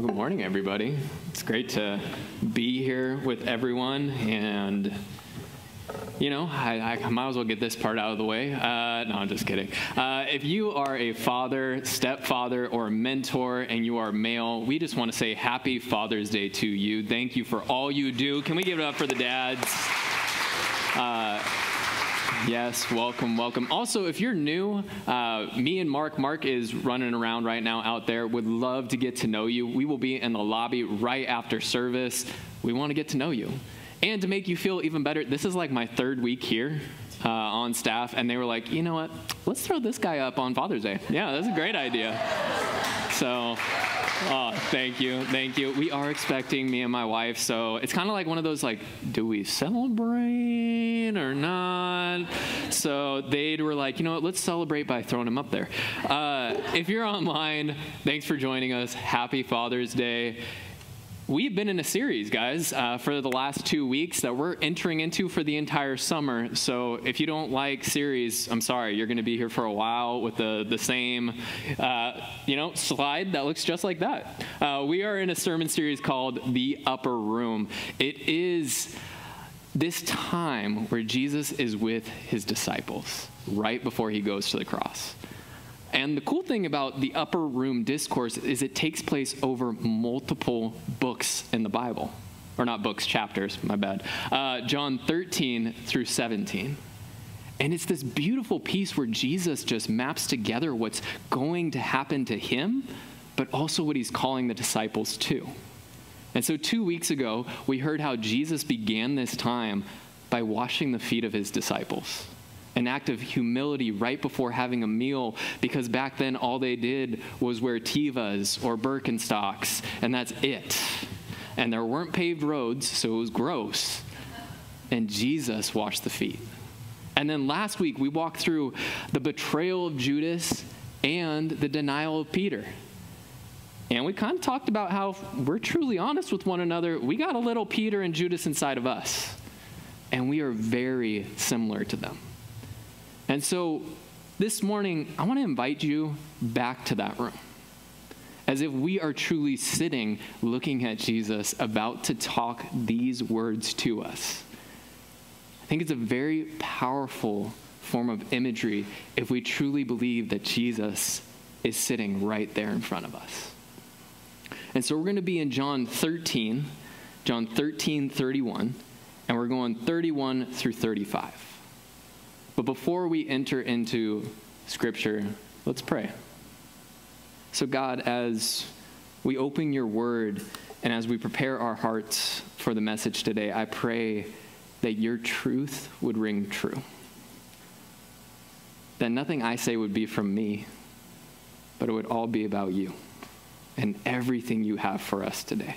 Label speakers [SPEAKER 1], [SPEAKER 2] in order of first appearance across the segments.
[SPEAKER 1] Well, good morning, everybody. It's great to be here with everyone. And, you know, I, I might as well get this part out of the way. Uh, no, I'm just kidding. Uh, if you are a father, stepfather, or mentor, and you are male, we just want to say happy Father's Day to you. Thank you for all you do. Can we give it up for the dads? Uh, Yes, welcome, welcome. Also, if you're new, uh, me and Mark, Mark is running around right now out there, would love to get to know you. We will be in the lobby right after service. We want to get to know you. And to make you feel even better, this is like my third week here uh, on staff, and they were like, you know what? Let's throw this guy up on Father's Day. Yeah, that's a great idea. So, oh, thank you, thank you. We are expecting me and my wife, so it's kind of like one of those like, do we celebrate or not? So they were like, you know what? Let's celebrate by throwing him up there. Uh, if you're online, thanks for joining us. Happy Father's Day we've been in a series, guys, uh, for the last two weeks that we're entering into for the entire summer. So if you don't like series, I'm sorry, you're going to be here for a while with the the same, uh, you know, slide that looks just like that. Uh, we are in a sermon series called The Upper Room. It is this time where Jesus is with his disciples right before he goes to the cross. And the cool thing about the upper room discourse is it takes place over multiple books in the Bible. Or not books, chapters, my bad. Uh, John 13 through 17. And it's this beautiful piece where Jesus just maps together what's going to happen to him, but also what he's calling the disciples to. And so, two weeks ago, we heard how Jesus began this time by washing the feet of his disciples an act of humility right before having a meal because back then all they did was wear Tevas or Birkenstocks, and that's it. And there weren't paved roads, so it was gross. And Jesus washed the feet. And then last week we walked through the betrayal of Judas and the denial of Peter. And we kind of talked about how we're truly honest with one another. We got a little Peter and Judas inside of us, and we are very similar to them. And so this morning, I want to invite you back to that room. As if we are truly sitting looking at Jesus, about to talk these words to us. I think it's a very powerful form of imagery if we truly believe that Jesus is sitting right there in front of us. And so we're going to be in John 13, John 13, 31, and we're going 31 through 35. But before we enter into Scripture, let's pray. So, God, as we open your word and as we prepare our hearts for the message today, I pray that your truth would ring true. That nothing I say would be from me, but it would all be about you and everything you have for us today.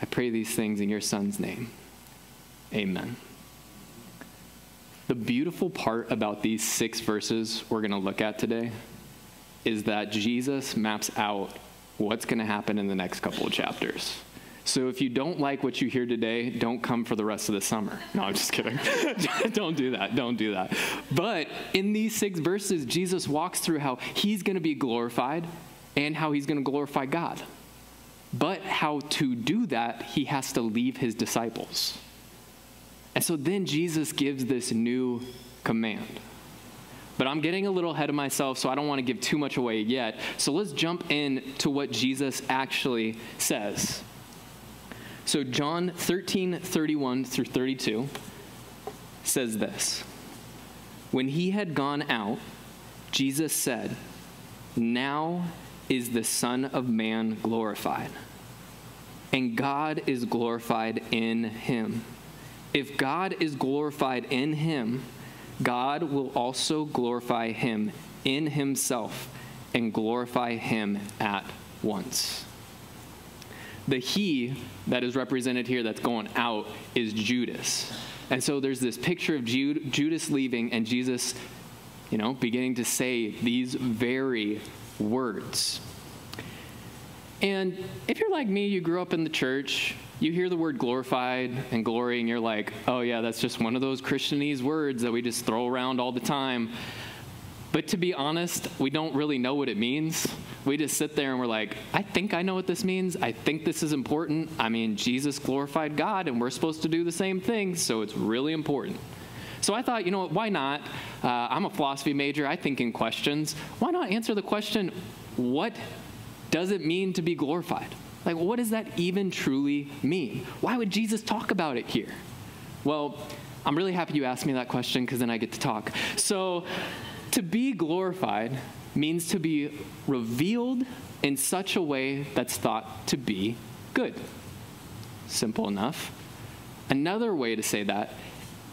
[SPEAKER 1] I pray these things in your Son's name. Amen. The beautiful part about these six verses we're going to look at today is that Jesus maps out what's going to happen in the next couple of chapters. So if you don't like what you hear today, don't come for the rest of the summer. No, I'm just kidding. don't do that. Don't do that. But in these six verses, Jesus walks through how he's going to be glorified and how he's going to glorify God. But how to do that, he has to leave his disciples. And so then Jesus gives this new command. But I'm getting a little ahead of myself, so I don't want to give too much away yet. So let's jump in to what Jesus actually says. So John 13, 31 through 32 says this When he had gone out, Jesus said, Now is the Son of Man glorified, and God is glorified in him. If God is glorified in him, God will also glorify him in himself and glorify him at once. The he that is represented here that's going out is Judas. And so there's this picture of Jude, Judas leaving and Jesus, you know, beginning to say these very words. And if you're like me, you grew up in the church, you hear the word glorified and glory, and you're like, oh, yeah, that's just one of those Christianese words that we just throw around all the time. But to be honest, we don't really know what it means. We just sit there and we're like, I think I know what this means. I think this is important. I mean, Jesus glorified God, and we're supposed to do the same thing, so it's really important. So I thought, you know what, why not? Uh, I'm a philosophy major, I think in questions. Why not answer the question, what does it mean to be glorified? Like, what does that even truly mean? Why would Jesus talk about it here? Well, I'm really happy you asked me that question because then I get to talk. So, to be glorified means to be revealed in such a way that's thought to be good. Simple enough. Another way to say that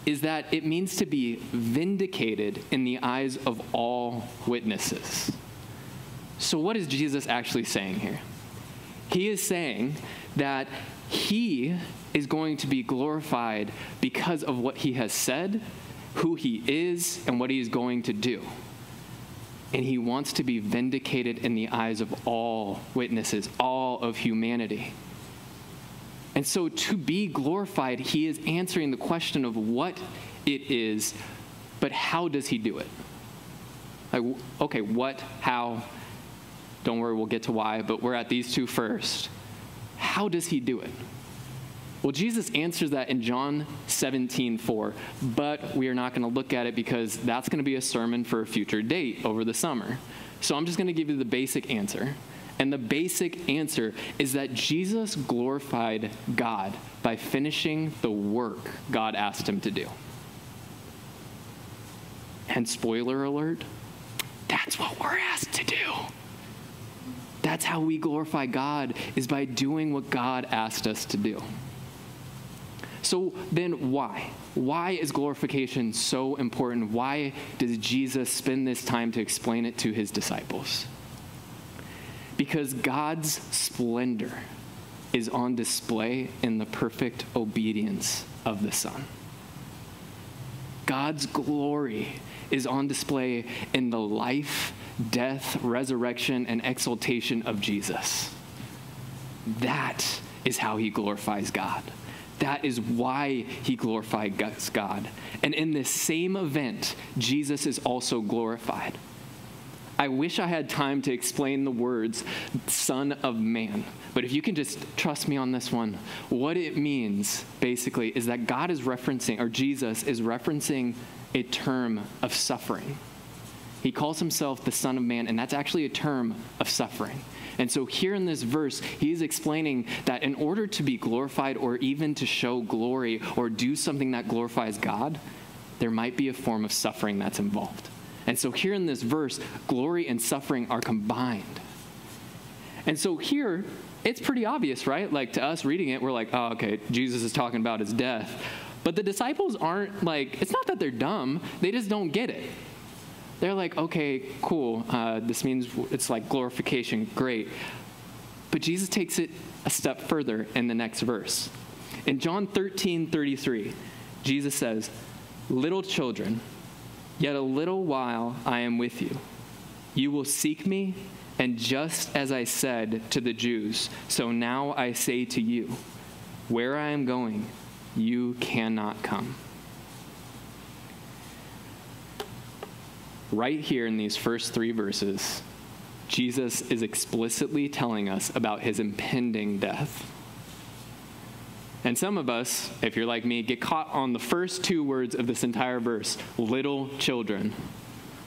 [SPEAKER 1] is that it means to be vindicated in the eyes of all witnesses. So, what is Jesus actually saying here? He is saying that he is going to be glorified because of what he has said, who he is, and what he is going to do and he wants to be vindicated in the eyes of all witnesses, all of humanity. And so, to be glorified, he is answering the question of what it is, but how does he do it? Like, okay, what, how? Don't worry, we'll get to why, but we're at these two first. How does he do it? Well, Jesus answers that in John 17, 4, but we are not going to look at it because that's going to be a sermon for a future date over the summer. So I'm just going to give you the basic answer. And the basic answer is that Jesus glorified God by finishing the work God asked him to do. And spoiler alert, that's what we're asked to do. That's how we glorify God is by doing what God asked us to do. So then, why? Why is glorification so important? Why does Jesus spend this time to explain it to his disciples? Because God's splendor is on display in the perfect obedience of the Son. God's glory is on display in the life, death, resurrection, and exaltation of Jesus. That is how he glorifies God. That is why he glorified God. And in this same event, Jesus is also glorified. I wish I had time to explain the words Son of Man. But if you can just trust me on this one, what it means basically is that God is referencing, or Jesus is referencing a term of suffering. He calls himself the Son of Man, and that's actually a term of suffering. And so, here in this verse, he's explaining that in order to be glorified or even to show glory or do something that glorifies God, there might be a form of suffering that's involved. And so, here in this verse, glory and suffering are combined. And so, here, it's pretty obvious, right? Like to us reading it, we're like, oh, okay, Jesus is talking about his death. But the disciples aren't like, it's not that they're dumb, they just don't get it they're like, okay, cool. Uh, this means it's like glorification. Great. But Jesus takes it a step further in the next verse. In John 13 33, Jesus says, Little children, yet a little while I am with you. You will seek me, and just as I said to the Jews, so now I say to you, where I am going, you cannot come. Right here in these first three verses, Jesus is explicitly telling us about his impending death. And some of us, if you're like me, get caught on the first two words of this entire verse little children.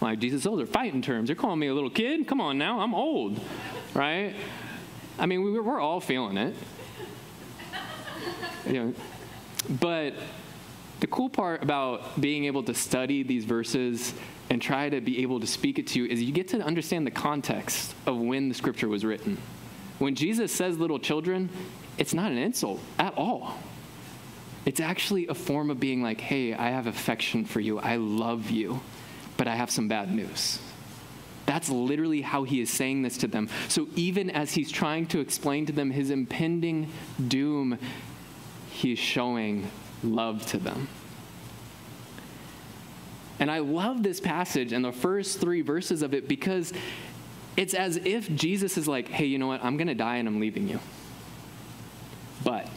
[SPEAKER 1] Like, Jesus, those are fighting terms. You're calling me a little kid? Come on now, I'm old, right? I mean, we, we're all feeling it. You know, but the cool part about being able to study these verses and try to be able to speak it to you is you get to understand the context of when the scripture was written. When Jesus says little children, it's not an insult at all. It's actually a form of being like, hey, I have affection for you. I love you, but I have some bad news. That's literally how he is saying this to them. So even as he's trying to explain to them his impending doom, he's showing love to them. And I love this passage and the first three verses of it because it's as if Jesus is like, hey, you know what? I'm going to die and I'm leaving you. But,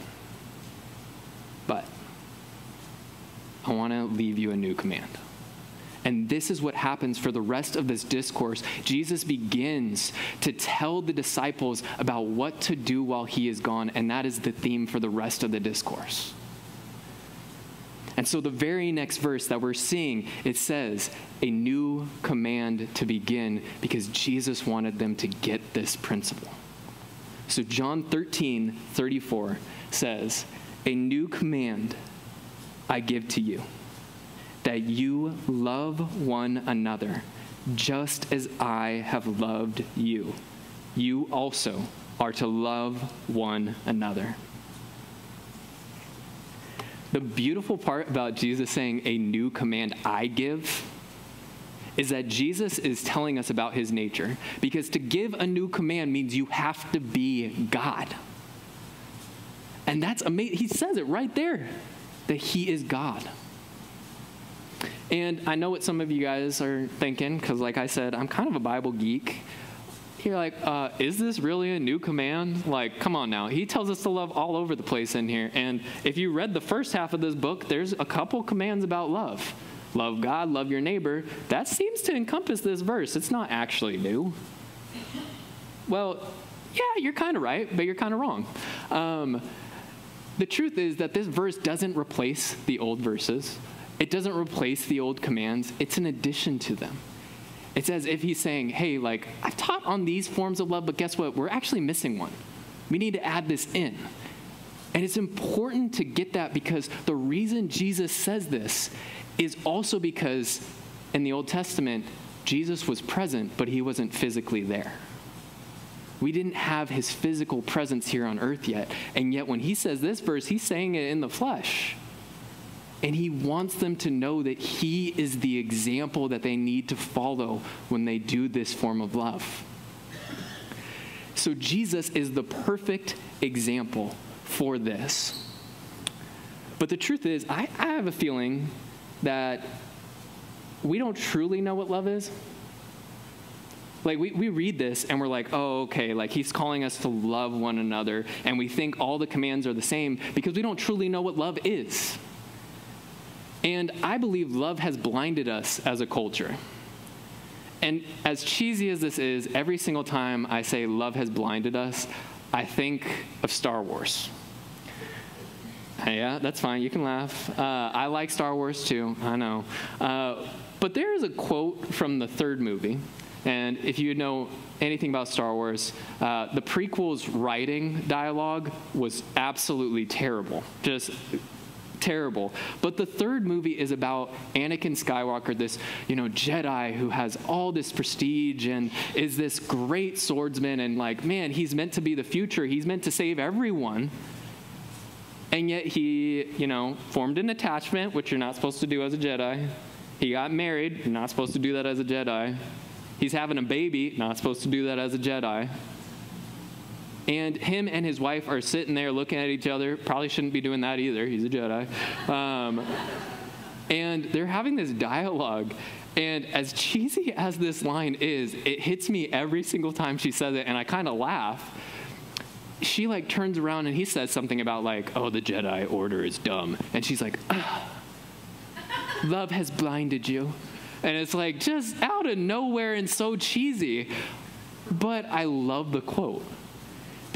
[SPEAKER 1] but, I want to leave you a new command. And this is what happens for the rest of this discourse. Jesus begins to tell the disciples about what to do while he is gone, and that is the theme for the rest of the discourse. And so the very next verse that we're seeing, it says, a new command to begin because Jesus wanted them to get this principle. So John 13, 34 says, A new command I give to you, that you love one another, just as I have loved you. You also are to love one another. The beautiful part about Jesus saying, A new command I give, is that Jesus is telling us about his nature. Because to give a new command means you have to be God. And that's amazing. He says it right there that he is God. And I know what some of you guys are thinking, because like I said, I'm kind of a Bible geek. You're like, uh, is this really a new command? Like, come on now. He tells us to love all over the place in here. And if you read the first half of this book, there's a couple commands about love love God, love your neighbor. That seems to encompass this verse. It's not actually new. Well, yeah, you're kind of right, but you're kind of wrong. Um, the truth is that this verse doesn't replace the old verses, it doesn't replace the old commands, it's an addition to them. It's as if he's saying, hey, like, I've taught on these forms of love, but guess what? We're actually missing one. We need to add this in. And it's important to get that because the reason Jesus says this is also because in the Old Testament, Jesus was present, but he wasn't physically there. We didn't have his physical presence here on earth yet. And yet, when he says this verse, he's saying it in the flesh. And he wants them to know that he is the example that they need to follow when they do this form of love. So, Jesus is the perfect example for this. But the truth is, I, I have a feeling that we don't truly know what love is. Like, we, we read this and we're like, oh, okay, like he's calling us to love one another. And we think all the commands are the same because we don't truly know what love is. And I believe love has blinded us as a culture. And as cheesy as this is, every single time I say love has blinded us, I think of Star Wars. Yeah, that's fine. You can laugh. Uh, I like Star Wars too. I know. Uh, but there is a quote from the third movie. And if you know anything about Star Wars, uh, the prequel's writing dialogue was absolutely terrible. Just terrible. But the third movie is about Anakin Skywalker, this, you know, Jedi who has all this prestige and is this great swordsman and like, man, he's meant to be the future. He's meant to save everyone. And yet he, you know, formed an attachment, which you're not supposed to do as a Jedi. He got married, you're not supposed to do that as a Jedi. He's having a baby, not supposed to do that as a Jedi. And him and his wife are sitting there looking at each other. Probably shouldn't be doing that either. He's a Jedi. Um, and they're having this dialogue. And as cheesy as this line is, it hits me every single time she says it, and I kind of laugh she like turns around and he says something about like, oh, the Jedi Order is dumb, and she's like, love has blinded you, and it's like just out of nowhere and so cheesy, but I love the quote.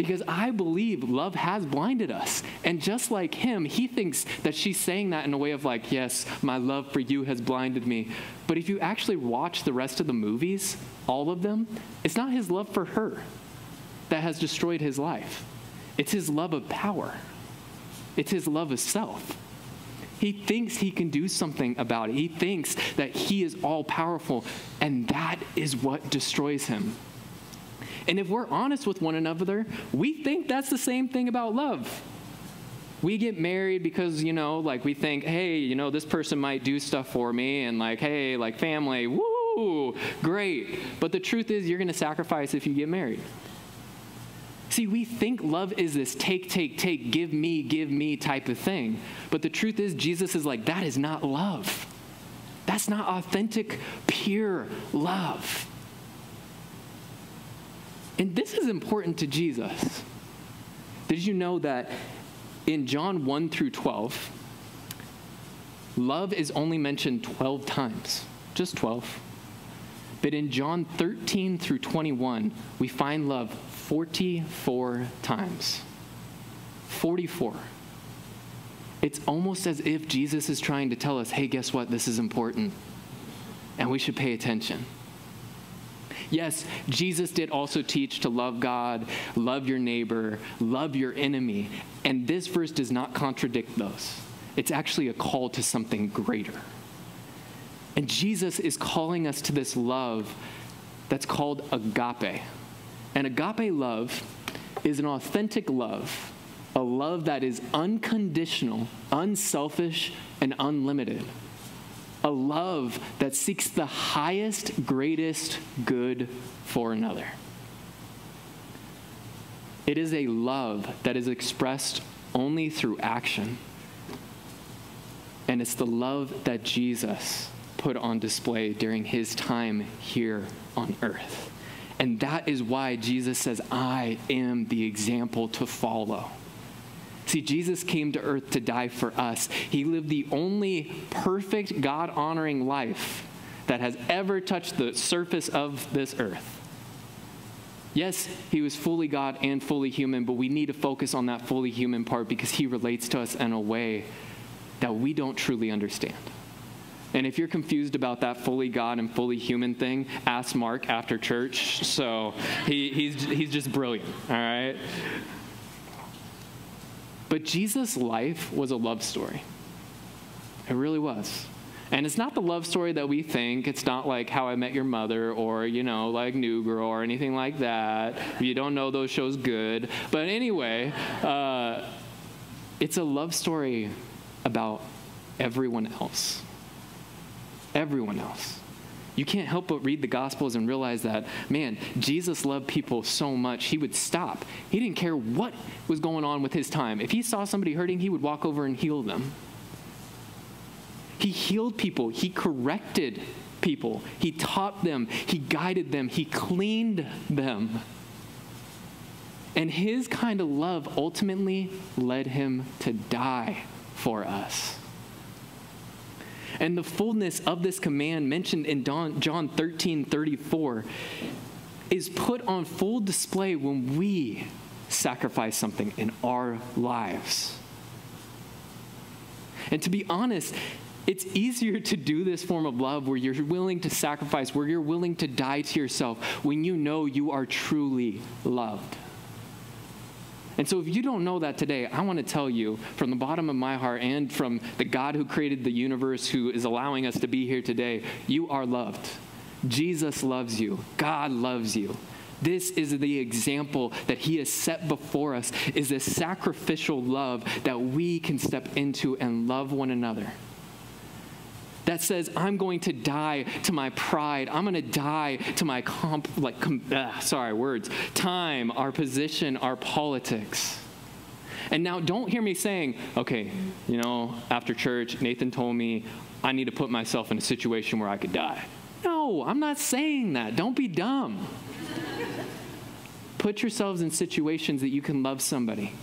[SPEAKER 1] Because I believe love has blinded us. And just like him, he thinks that she's saying that in a way of like, yes, my love for you has blinded me. But if you actually watch the rest of the movies, all of them, it's not his love for her that has destroyed his life. It's his love of power, it's his love of self. He thinks he can do something about it. He thinks that he is all powerful, and that is what destroys him. And if we're honest with one another, we think that's the same thing about love. We get married because, you know, like we think, hey, you know, this person might do stuff for me, and like, hey, like family, woo, great. But the truth is, you're going to sacrifice if you get married. See, we think love is this take, take, take, give me, give me type of thing. But the truth is, Jesus is like, that is not love. That's not authentic, pure love. And this is important to Jesus. Did you know that in John 1 through 12, love is only mentioned 12 times? just 12. But in John 13 through 21, we find love 44 times. 44. It's almost as if Jesus is trying to tell us hey, guess what? This is important. And we should pay attention. Yes, Jesus did also teach to love God, love your neighbor, love your enemy. And this verse does not contradict those. It's actually a call to something greater. And Jesus is calling us to this love that's called agape. And agape love is an authentic love, a love that is unconditional, unselfish, and unlimited. A love that seeks the highest, greatest good for another. It is a love that is expressed only through action. And it's the love that Jesus put on display during his time here on earth. And that is why Jesus says, I am the example to follow. See, Jesus came to earth to die for us. He lived the only perfect, God honoring life that has ever touched the surface of this earth. Yes, he was fully God and fully human, but we need to focus on that fully human part because he relates to us in a way that we don't truly understand. And if you're confused about that fully God and fully human thing, ask Mark after church. So he, he's, he's just brilliant, all right? But Jesus' life was a love story. It really was. And it's not the love story that we think. It's not like How I Met Your Mother or, you know, like New Girl or anything like that. If you don't know those shows, good. But anyway, uh, it's a love story about everyone else everyone else. You can't help but read the Gospels and realize that, man, Jesus loved people so much, he would stop. He didn't care what was going on with his time. If he saw somebody hurting, he would walk over and heal them. He healed people, he corrected people, he taught them, he guided them, he cleaned them. And his kind of love ultimately led him to die for us. And the fullness of this command mentioned in John 13 34 is put on full display when we sacrifice something in our lives. And to be honest, it's easier to do this form of love where you're willing to sacrifice, where you're willing to die to yourself when you know you are truly loved. And so, if you don't know that today, I want to tell you from the bottom of my heart and from the God who created the universe, who is allowing us to be here today, you are loved. Jesus loves you. God loves you. This is the example that he has set before us is this sacrificial love that we can step into and love one another that says i'm going to die to my pride. I'm going to die to my comp like com, uh, sorry words. Time our position our politics. And now don't hear me saying okay you know after church nathan told me i need to put myself in a situation where i could die. No i'm not saying that. Don't be dumb. Put yourselves in situations that you can love somebody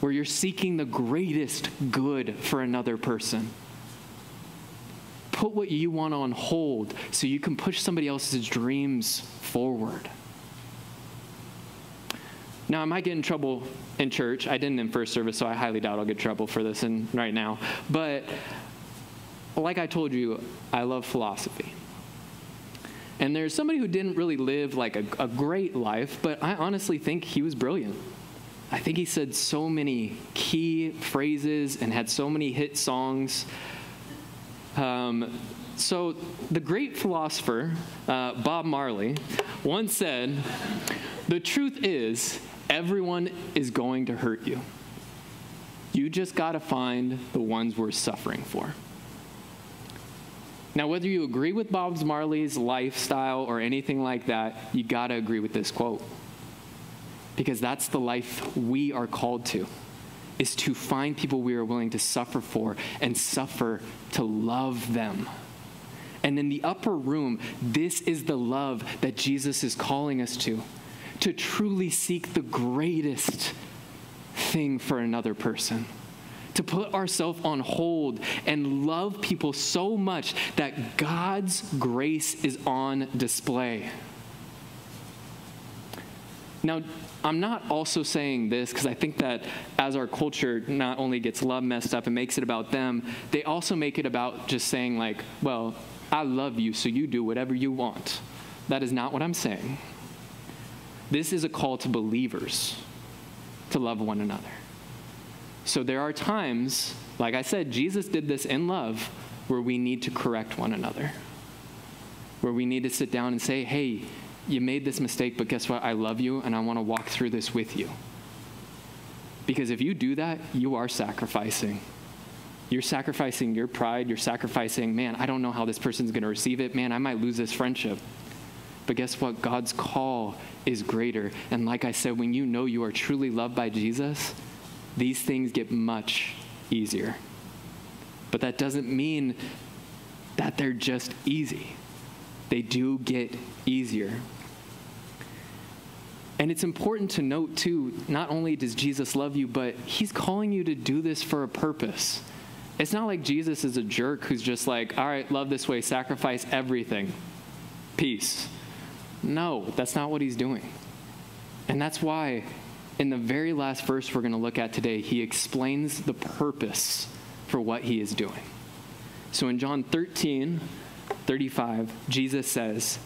[SPEAKER 1] where you're seeking the greatest good for another person put what you want on hold so you can push somebody else's dreams forward. Now, I might get in trouble in church. I didn't in first service, so I highly doubt I'll get trouble for this in, right now. But like I told you, I love philosophy. And there's somebody who didn't really live like a, a great life, but I honestly think he was brilliant. I think he said so many key phrases and had so many hit songs um, so, the great philosopher uh, Bob Marley once said, The truth is, everyone is going to hurt you. You just got to find the ones we're suffering for. Now, whether you agree with Bob Marley's lifestyle or anything like that, you got to agree with this quote. Because that's the life we are called to is to find people we are willing to suffer for and suffer to love them. And in the upper room, this is the love that Jesus is calling us to to truly seek the greatest thing for another person, to put ourselves on hold and love people so much that God's grace is on display. Now, I'm not also saying this because I think that as our culture not only gets love messed up and makes it about them, they also make it about just saying, like, well, I love you, so you do whatever you want. That is not what I'm saying. This is a call to believers to love one another. So there are times, like I said, Jesus did this in love, where we need to correct one another, where we need to sit down and say, hey, you made this mistake, but guess what? I love you and I want to walk through this with you. Because if you do that, you are sacrificing. You're sacrificing your pride. You're sacrificing, man, I don't know how this person's going to receive it. Man, I might lose this friendship. But guess what? God's call is greater. And like I said, when you know you are truly loved by Jesus, these things get much easier. But that doesn't mean that they're just easy, they do get easier. And it's important to note, too, not only does Jesus love you, but he's calling you to do this for a purpose. It's not like Jesus is a jerk who's just like, all right, love this way, sacrifice everything, peace. No, that's not what he's doing. And that's why, in the very last verse we're going to look at today, he explains the purpose for what he is doing. So in John 13, 35, Jesus says,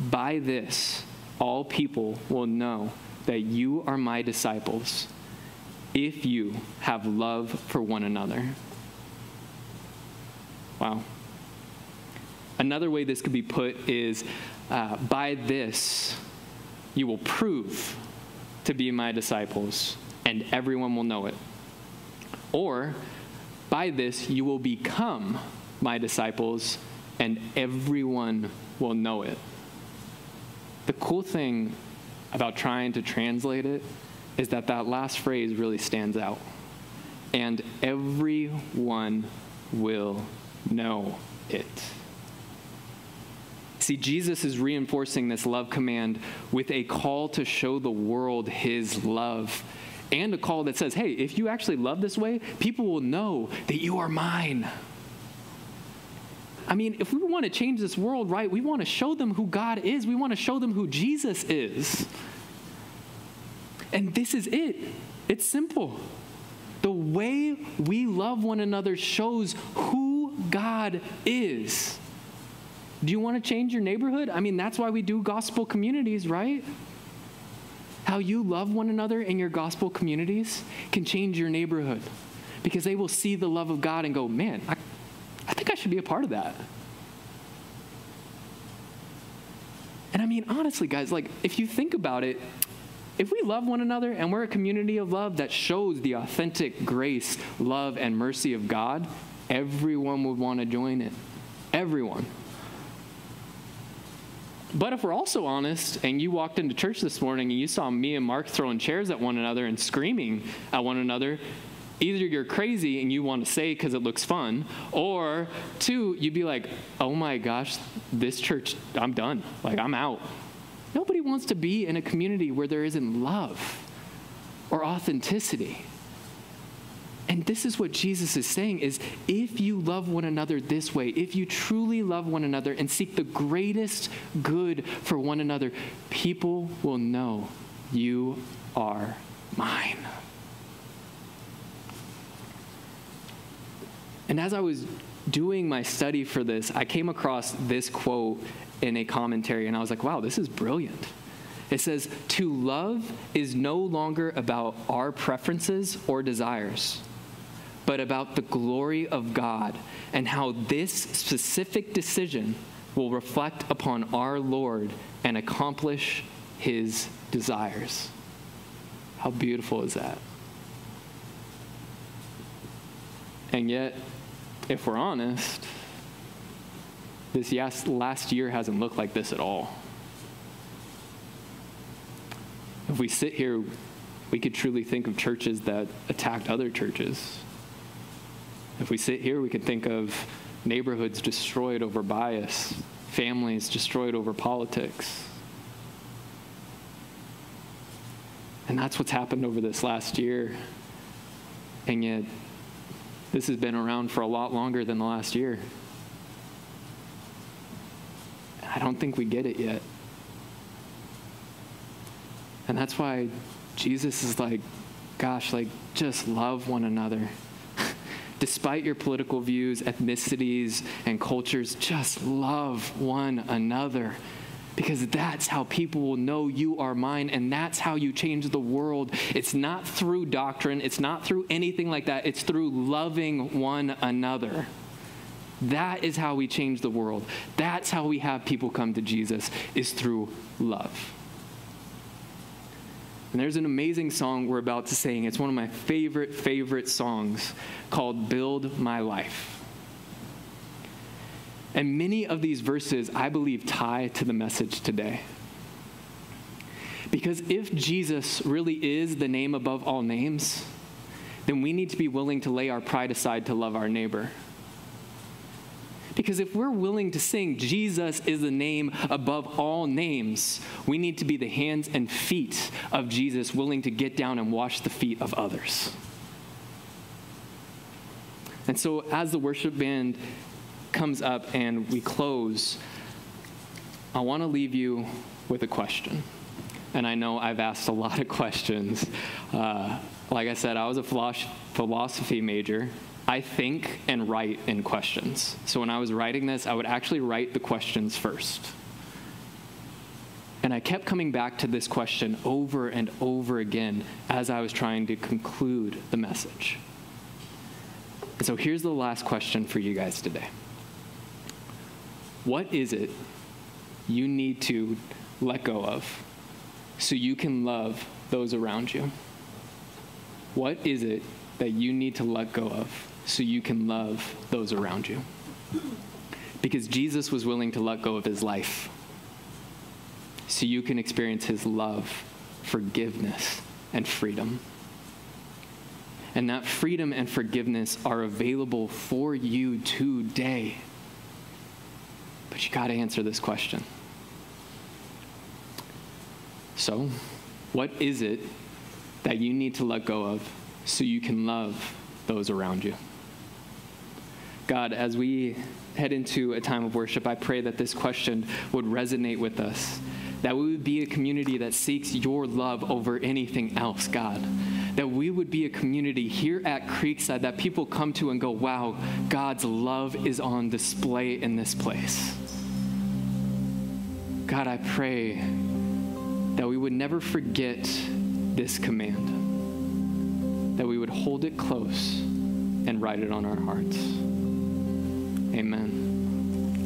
[SPEAKER 1] By this, all people will know that you are my disciples if you have love for one another. Wow. Another way this could be put is uh, by this you will prove to be my disciples, and everyone will know it. Or by this you will become my disciples, and everyone will know it. The cool thing about trying to translate it is that that last phrase really stands out. And everyone will know it. See, Jesus is reinforcing this love command with a call to show the world his love and a call that says, hey, if you actually love this way, people will know that you are mine. I mean, if we want to change this world right, we want to show them who God is. We want to show them who Jesus is. And this is it. It's simple. The way we love one another shows who God is. Do you want to change your neighborhood? I mean, that's why we do gospel communities, right? How you love one another in your gospel communities can change your neighborhood because they will see the love of God and go, man, I, think I should be a part of that. And I mean, honestly, guys, like, if you think about it, if we love one another and we're a community of love that shows the authentic grace, love, and mercy of God, everyone would want to join it. Everyone. But if we're also honest, and you walked into church this morning and you saw me and Mark throwing chairs at one another and screaming at one another, either you're crazy and you want to say because it looks fun, or two, you'd be like, oh my gosh, this church, I'm done. Like, I'm out. Nobody wants to be in a community where there isn't love or authenticity. And this is what Jesus is saying is if you love one another this way, if you truly love one another and seek the greatest good for one another, people will know you are mine. And as I was doing my study for this, I came across this quote in a commentary, and I was like, wow, this is brilliant. It says, To love is no longer about our preferences or desires, but about the glory of God and how this specific decision will reflect upon our Lord and accomplish his desires. How beautiful is that? And yet, if we're honest, this last year hasn't looked like this at all. If we sit here, we could truly think of churches that attacked other churches. If we sit here, we could think of neighborhoods destroyed over bias, families destroyed over politics. And that's what's happened over this last year. And yet, This has been around for a lot longer than the last year. I don't think we get it yet. And that's why Jesus is like, gosh, like, just love one another. Despite your political views, ethnicities, and cultures, just love one another. Because that's how people will know you are mine, and that's how you change the world. It's not through doctrine, it's not through anything like that, it's through loving one another. That is how we change the world. That's how we have people come to Jesus, is through love. And there's an amazing song we're about to sing. It's one of my favorite, favorite songs called Build My Life. And many of these verses, I believe, tie to the message today. Because if Jesus really is the name above all names, then we need to be willing to lay our pride aside to love our neighbor. Because if we're willing to sing, Jesus is the name above all names, we need to be the hands and feet of Jesus, willing to get down and wash the feet of others. And so, as the worship band comes up and we close, I want to leave you with a question. And I know I've asked a lot of questions. Uh, like I said, I was a philosophy major. I think and write in questions. So when I was writing this, I would actually write the questions first. And I kept coming back to this question over and over again as I was trying to conclude the message. And so here's the last question for you guys today What is it you need to let go of so you can love those around you? What is it that you need to let go of so you can love those around you. Because Jesus was willing to let go of his life so you can experience his love, forgiveness, and freedom. And that freedom and forgiveness are available for you today. But you got to answer this question. So, what is it that you need to let go of so you can love those around you? God, as we head into a time of worship, I pray that this question would resonate with us. That we would be a community that seeks your love over anything else, God. That we would be a community here at Creekside that people come to and go, wow, God's love is on display in this place. God, I pray that we would never forget this command, that we would hold it close and write it on our hearts. Amen.